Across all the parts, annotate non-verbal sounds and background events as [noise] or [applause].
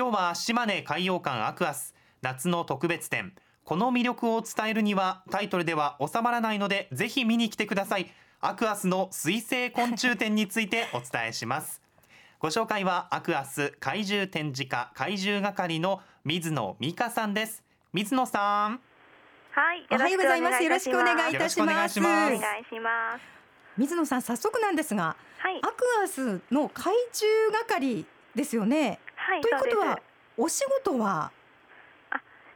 今日は島根海洋館アクアス。夏の特別展。この魅力を伝えるにはタイトルでは収まらないのでぜひ見に来てください。アクアスの水生昆虫展についてお伝えします。ご紹介はアクアス怪獣展示課怪獣係の水野美香さんです。水野さん。はい、おはようございます。よろしくお願いいたします。よろしくお願いします。お願いします。水野さん早速なんですがはい。ア、クアスの怪獣係ですよねはい、ということは。お仕事は？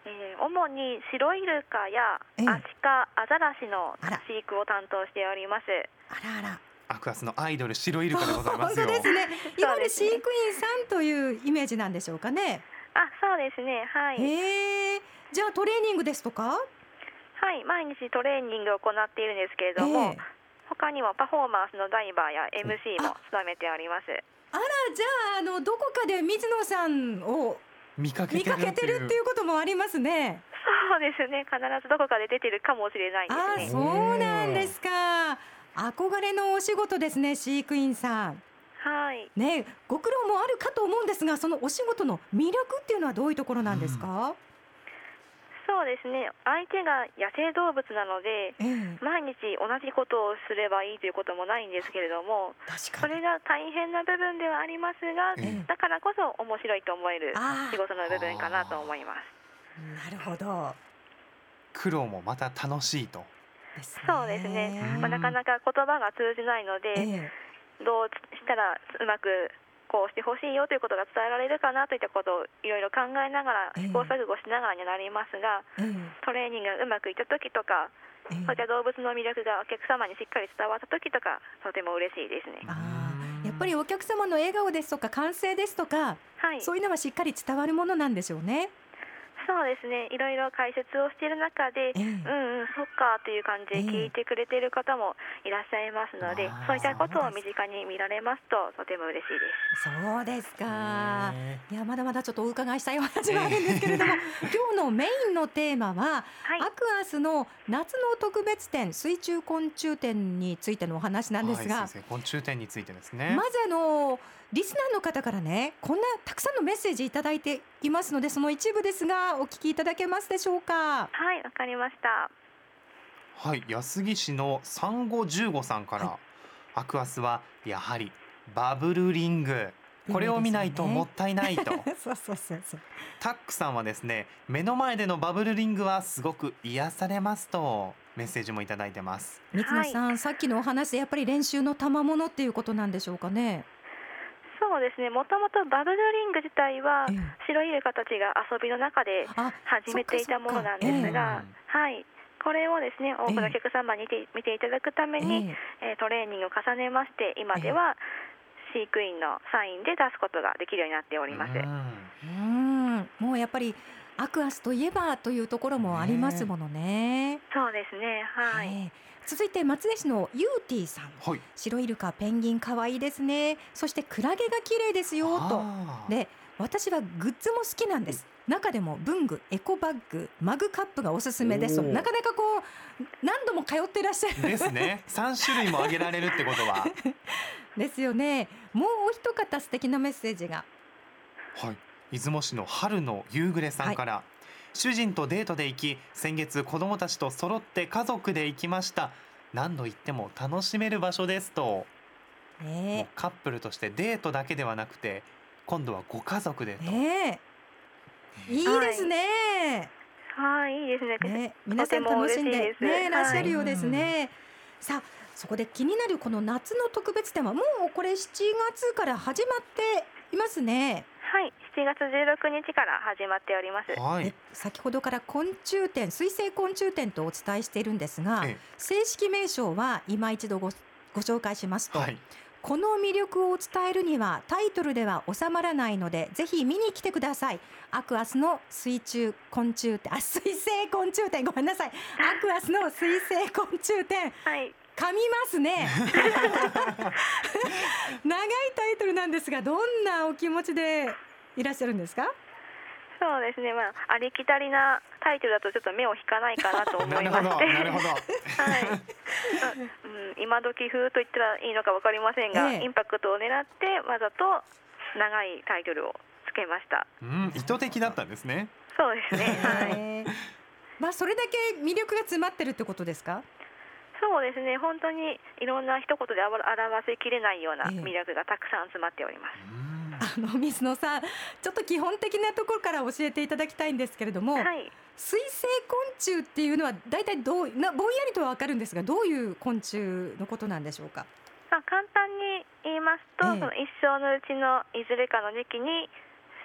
えー主に白イルカやええ。アシカ、アザラシの飼育を担当しております。あらあら。アクアスのアイドル白イルカでございま本すよ。当ですね。いわゆる飼育員さんというイメージなんでしょうかね。あ、そうですね。はい、へえじゃあトレーニングですとか？はい、毎日トレーニングを行っているんですけれども、ええ。他にもパフォーマンスのダイバーや MC も務めております。あらじゃああのどこかで水野さんを見かけ見てるっていうかけてるっていうこともありますねそうですね。必ずどこかで出てるかもしれないああですね。そうなんですか憧れのお仕事ですね飼育員さんはい。ねご苦労もあるかと思うんですがそのお仕事の魅力っていうのはどういうところなんですか、そうですね。相手が野生動物なので、ええ。毎日同じことをすればいいということもないんですけれども、確かに。それが大変な部分ではありますが、ええ。だからこそ面白いと思えるあ仕事の部分かなと思います。あなるほど。苦労もまた楽しいと。そうですね、うん。まあ、なかなか言葉が通じないので、ええ。どうしたらうまくこうしてほしいよということが伝えられるかなといったことをいろいろ考えながらええ試行錯誤しながらになりますが、えトレーニングがうまくいった時とか、ええそういった動物の魅力がお客様にしっかり伝わった時とかとても嬉しいですね。やっぱりお客様の笑顔ですとか歓声ですとかはい、そういうのはしっかり伝わるものなんでしょうね。そうですね。いろいろ解説をしている中で、ええ。うんうん、そっかという感じで聞いてくれている方もいらっしゃいますので、あーそういったことを身近に見られますととても嬉しいです。そうですか。へいやまだまだちょっとお伺いしたいお話があるんですけれども、[laughs] 今日のメインのテーマは、はい。アクアスの夏の特別展水中昆虫展についてのお話なんですが、はい、昆虫展についてですね、まずあのリスナーの方からねこんなたくさんのメッセージいただいていますのでその一部ですがお聞きいただけますでしょうか？はい、わかりました。はい安来市の産後15さんから、はアクアスはやはりバブルリングこれを見ないともったいないと [laughs] そうそうそうそう。タックさんはですね目の前でのバブルリングはすごく癒されますとメッセージもいただいてます三野さん、さっきのお話でやっぱり練習の賜物っていうことなんでしょうかね？そうですね。もともとバブルリング自体はええ。白イルカたちが遊びの中であ始めていたものなんですが、はい。これをですね、多くのお客様にて見ていただくために、えトレーニングを重ねまして、今では飼育員のサインで出すことができるようになっております。うん。うん。もうやっぱりアクアスといえばというところもありますものね。そうですね。はい。ええ。続いて松江市のユーティーさん。はい。白イルカペンギン可愛いですね。そしてクラゲが綺麗ですよと。あー。で私はグッズも好きなんです。中でも文具エコバッグマグカップがおすすめです。なかなかこう何度も通ってらっしゃる。ですね。三種類も挙げられるってことは。[laughs] ですよね。もうお一方素敵なメッセージが。はい、出雲市の春の夕暮れさんから、主人とデートで行き先月子供たちと揃って家族で行きました。何度行っても楽しめる場所ですと、もうねカップルとしてデートだけではなくて今度はご家族でえと、ねえ。いいですね。はい、いいですね。ね皆さん楽しんでねい。らっしゃるようですはね。さあそこで気になるこの夏の特別展はもうこれ7月から始まっていますねはい、7月16日から始まっております。はい。で先ほどから昆虫展水生昆虫展とお伝えしているんですが、え正式名称は今一度ごご紹介しますと、はい。この魅力を伝えるにはタイトルでは収まらないのでぜひ見に来てください。アクアスの水中昆虫展あ水生昆虫展ごめんなさい。アクアスの水生昆虫展はい、噛みますね [laughs] なんですがどんなお気持ちでいらっしゃるんですか？そうですね。まあありきたりなタイトルだとちょっと目を引かないかなと思ないるほどまして、なるほどはい、うん、今時風と言ったらいいのかわかりませんが、ええインパクトを狙ってわざと長いタイトルをつけました。うん、意図的だったんですね。そうですね。はい。まあそれだけ魅力が詰まってるってことですか？そうですね。本当にいろんな一言で表表せきれないようなええ魅力がたくさん詰まっております。うんあの水野さんちょっと基本的なところから教えていただきたいんですけれども、はい。水生昆虫っていうのは大体どうなぼんやりとはわかるんですがどういう昆虫のことなんでしょうか？まあ簡単に言いますと、ええその一生のうちのいずれかの時期に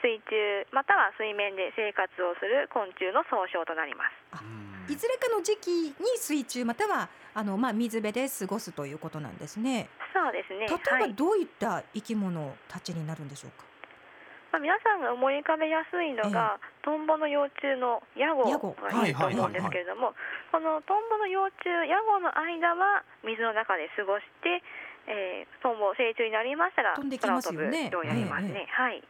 水中または水面で生活をする昆虫の総称となります。うんいずれかの時期に水中またはあの、まあ、水辺で過ごすということなんですねそうですね。例はい。えばどういった生き物たちになるんでしょうか？まあ、皆さんが思い浮かべやすいのが、トンボの幼虫のヤゴがいいと思うんですけれども、このトンボの幼虫ヤゴの間は水の中で過ごして、えー、トンボ成虫になりましたら飛んできますよね飛ぶ移動をやりますね。えはい。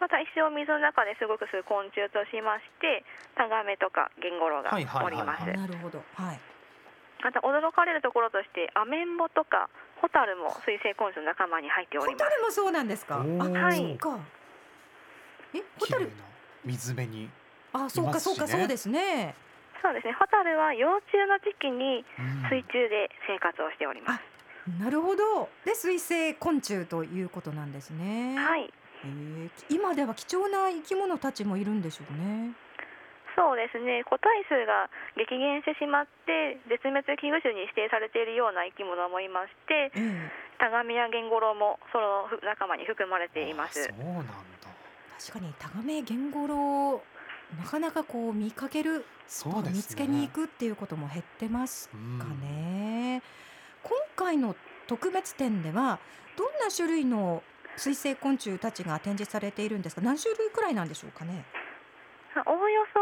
また一生水の中で過ごす昆虫としまして、タガメとかゲンゴロウがおります。はいなるほど。はい。また驚かれるところとしてアメンボとかホタルも水生昆虫の仲間に入っておホります。タルもそうなんですか？あはいそっか。えホタル？水辺に。あそうかいますしね。そうかそうですね。そうですね。ホタルは幼虫の時期にうん。水中で生活をしております。なるほど。で水生昆虫ということなんですね。はい、へー今では貴重な生き物たちもいるんでしょうねそうですね。個体数が激減してしまって絶滅危惧種に指定されているような生き物もいまして、ええタガメやゲンゴロウもその仲間に含まれています。あそうなんだ。確かにタガメゲンゴロウなかなかこう見かけるそうですね。見つけに行くっていうことも減ってますうんかね、今回の特別展ではどんな種類の水生昆虫たちが展示されているんですか何種類くらいなんでしょうかね？おおよそ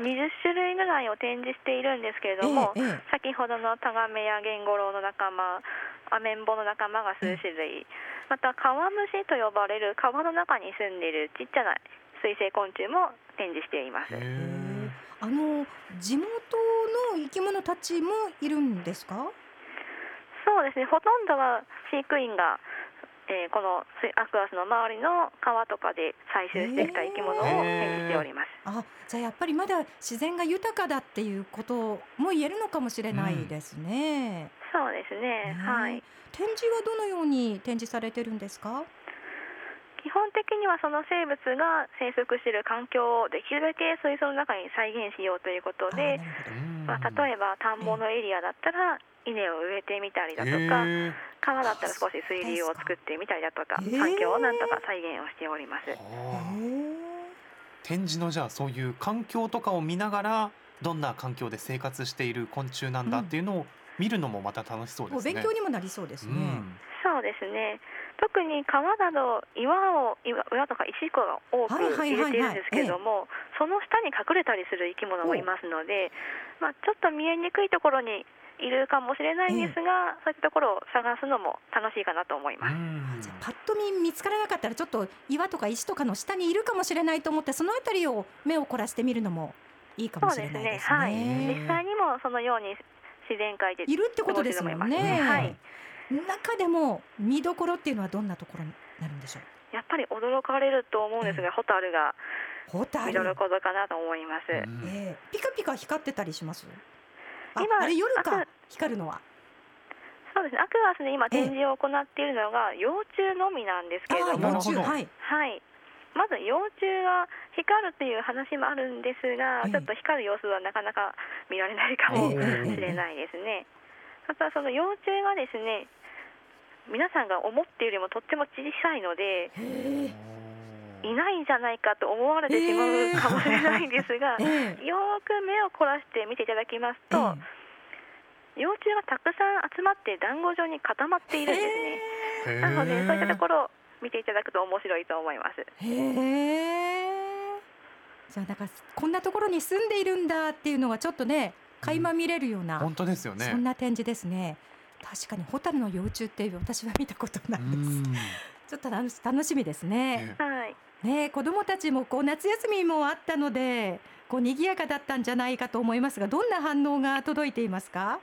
20種類ぐらいを展示しているんですけれども、ええええ。先ほどのタガメやゲンゴロウの仲間、アメンボの仲間が数種類、またカワムシと呼ばれる川の中に住んでいるちっちゃな水生昆虫も展示しています。あの地元の生き物たちもいるんですか？そうですね、ほとんどは飼育員が、えーこの水アクアスの周りの川とかで採集してきた生き物を展示しております。あじゃあやっぱりまだ自然が豊かだっていうことも言えるのかもしれないですね、そうですね、はい。展示はどのように展示されてるんですか？基本的にはその生物が生息している環境をできるだけ水槽の中に再現しようということで、まあ、例えば田んぼのエリアだったら稲を植えてみたりだとか、へー。川だったら少し水流を作ってみたりだとか環境をなんとか再現をしております。展示のじゃあそういう環境とかを見ながらどんな環境で生活している昆虫なんだっていうのを見るのもまた楽しそうですね。お勉強にもなりそうですね、うん。そうですね。特に川など岩を岩岩とか石ころを多くはいはいはいはい。入れているんですけれども、その下に隠れたりする生き物もいますので、まあ、ちょっと見えにくいところにいるかもしれないんですが、そういったところを探すのも楽しいかなと思います。うんじゃあパッと見見つからなかったらちょっと岩とか石とかの下にいるかもしれないと思ってそのあたりを目を凝らしてみるのもいいかもしそうですねれないですね。はい、ね実際にもそのように自然界でいるってことですもんね。のもいますはい中でも見どころっていうのはどんなところになるんでしょう？やっぱり驚かれると思うんですが、ホタルがホタル。見どころかなと思います。うんええピカピカ光ってたりします？あ今あれ夜か？あ光るのは。そうですね。アクアスで今展示を行っているのが幼虫のみなんですけれども、はい。はい。まず幼虫が光るっていう話もあるんですが、ええちょっと光る様子はなかなか見られないかもしれないですね。またその幼虫がですね、皆さんが思っているよりもとっても小さいので、いないんじゃないかと思われてしまうかもしれないんですが、ええ [laughs] よーく目を凝らして見ていただきますえと、幼虫がたくさん集まって団子状に固まっているんですね。なのでそういったところを見ていただくと面白いと思います。えへえ。じゃあなんかこんなところに住んでいるんだっていうのはちょっとね垣間見れるような、本当ですよね。そんな展示ですね。確かにホタルの幼虫って私は見たことないです。うんちょっと楽し楽しみですね。ねはい。ねえ子どもたちもこう夏休みもあったのでこう賑やかだったんじゃないかと思いますがどんな反応が届いていますか？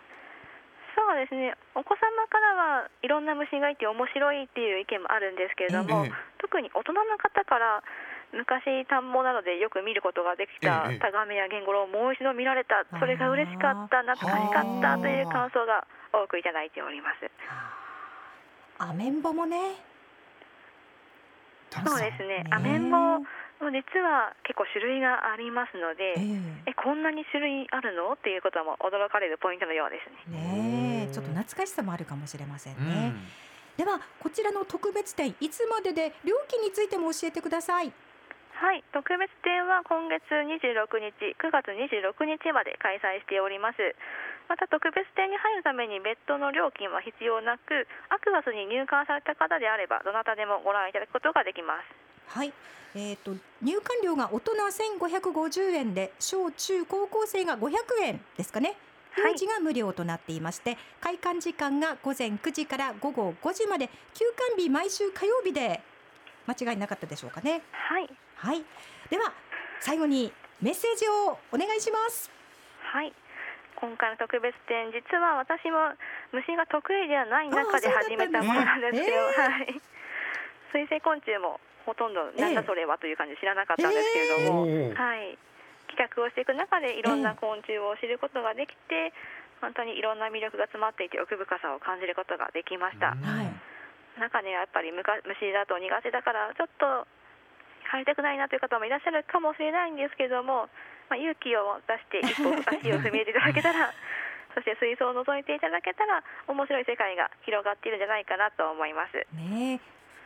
そうですね。お子様からはいろんな虫がいて面白いっていう意見もあるんですけれども、ええ。特に大人の方から昔田んぼなどでよく見ることができたええタガメやゲンゴロウをもう一度見られたそれが嬉しかった懐かしかったという感想が多くいただいております。アメンボもねそうですね。ね。アメンボも実は結構種類がありますのでええ。こんなに種類あるの？っていうことも驚かれるポイントのようですね。え。ねちょっと懐かしさもあるかもしれませんうね、ん。ではこちらの特別展いつまでで料金についても教えてください。はい。特別展は今月26日9月26日まで開催しておりますまた特別展に入るために別途の料金は必要なくアクアスに入館された方であればどなたでもご覧いただくことができます。はい。えー、と入館料が大人1550円で小中高校生が500円ですかね。はい。幼児が無料となっていまして、開館時間が午前9時から午後5時まで休館日毎週火曜日で間違いなかったでしょうかね。はい。はい。では最後にメッセージをお願いします。はい今回の特別展実は私も虫が得意ではない中で始めたものなんですけど、そうだはい。水生昆虫もほとんどなんだそれはという感じで知らなかったんですけれども、おーはい。企画をしていく中でいろんな昆虫を知ることができて、本当にいろんな魅力が詰まっていて奥深さを感じることができました、中にはやっぱり虫だと苦手だからちょっと入りたくないなという方もいらっしゃるかもしれないんですけども、まあ、勇気を出して一歩足を踏み入れていただけたら [laughs] そして水槽を覗いていただけたら面白い世界が広がっているんじゃないかなと思います。ねえ。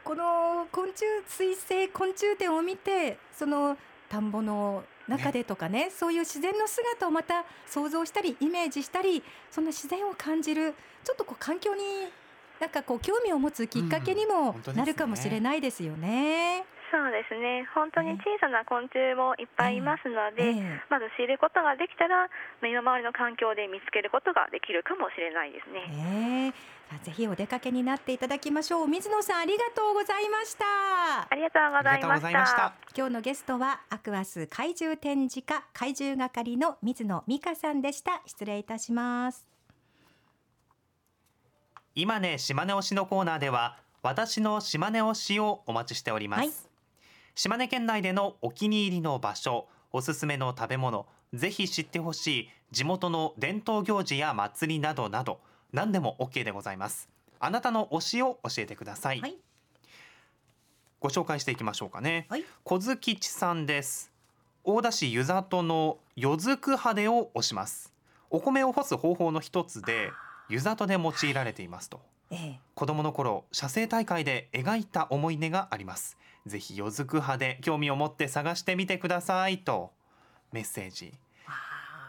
この昆虫水生昆虫展を見てその田んぼの中でとかねそういう自然の姿をまた想像したりイメージしたりそんな自然を感じるちょっとこう環境になんかこう興味を持つきっかけにうん。もなるかもしれないですよね。そうですね。本当に小さな昆虫もいっぱいいますので、ええ。まず知ることができたら身の回りの環境で見つけることができるかもしれないですね。ねえ。さあぜひお出かけになっていただきましょう。水野さんありがとうございました。ありがとうございました。た。今日のゲストはアクアス怪獣展示課怪獣係の水野美香さんでした。失礼いたします。今ね島根推しのコーナーでは私の島根推しをお待ちしております、はい島根県内でのお気に入りの場所おすすめの食べ物ぜひ知ってほしい地元の伝統行事や祭りなどなど何でも OK でございます。あなたの推しを教えてください、はい。ご紹介していきましょうかね、はい。小月吉さんです。大田市湯里のよずくはでを推します。お米を干す方法の一つで湯里で用いられていますと。ええ。子供の頃写生大会で描いた思い出がありますぜひよずく派で興味を持って探してみてくださいとメッセージ。あ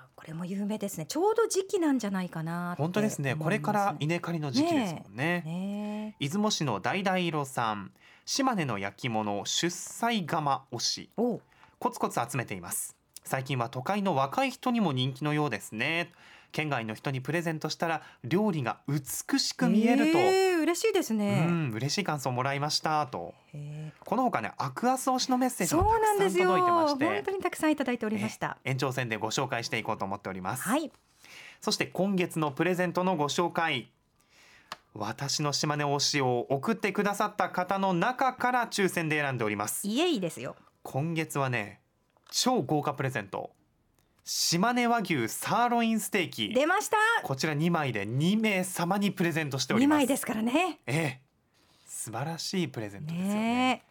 あこれも有名ですね。ちょうど時期なんじゃないかなって本当ですね。これから稲刈りの時期ですもんね。ね出雲市の大々色さん。島根の焼き物出西窯推し。コツコツ集めています。最近は都会の若い人にも人気のようですね県外の人にプレゼントしたら料理が美しく見えると、ええ嬉しいですうね、ん嬉しい感想をもらいましたと。へえこの他ねアクアス推しのメッセージもたくさなん届いてまし本て当にたくさんいただいておりました、え延長戦でご紹介していこうと思っております、はい。そして今月のプレゼントのご紹介。私の島根推しを送ってくださった方の中から抽選で選んでおります。イエイですよ。今月はね超豪華プレゼント島根和牛サーロインステーキ。出ました。こちら2枚で2名様にプレゼントしており2ます。枚ですからね。ええ。素晴らしいプレゼントですよね。ね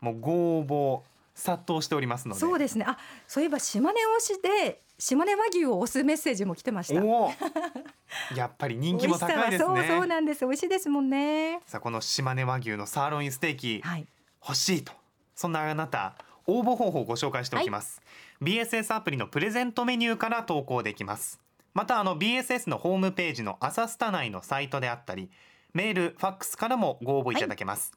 もうご応募殺到しておりますので。そうですね。あそういえば島根推しで島根和牛を推すメッセージも来てました。[laughs] やっぱり人気も高いですね。そう。そうなんです。美味しいですもんね。さあこの島根和牛のサーロインステーキはい。欲しいと。そんなあなた応募方法をご紹介しておきます、BSS アプリのプレゼントメニューから投稿できます。またあの BSS のホームページの朝スタ内のサイトであったりメールファックスからもご応募いただけます、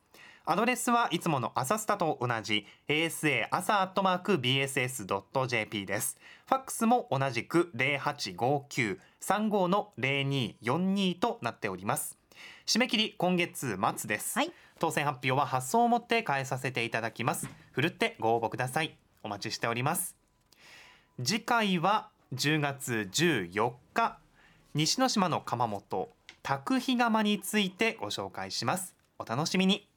アドレスはいつもの朝スタと同じ asa 朝アットマーク bss.jp です。ファックスも同じく085935の0242となっております。締め切り今月末です、はい。当選発表は発送をもって返させていただきます。ふるってご応募ください。お待ちしております次回は10月14日西之島の窯元拓飛窯についてご紹介します。お楽しみに。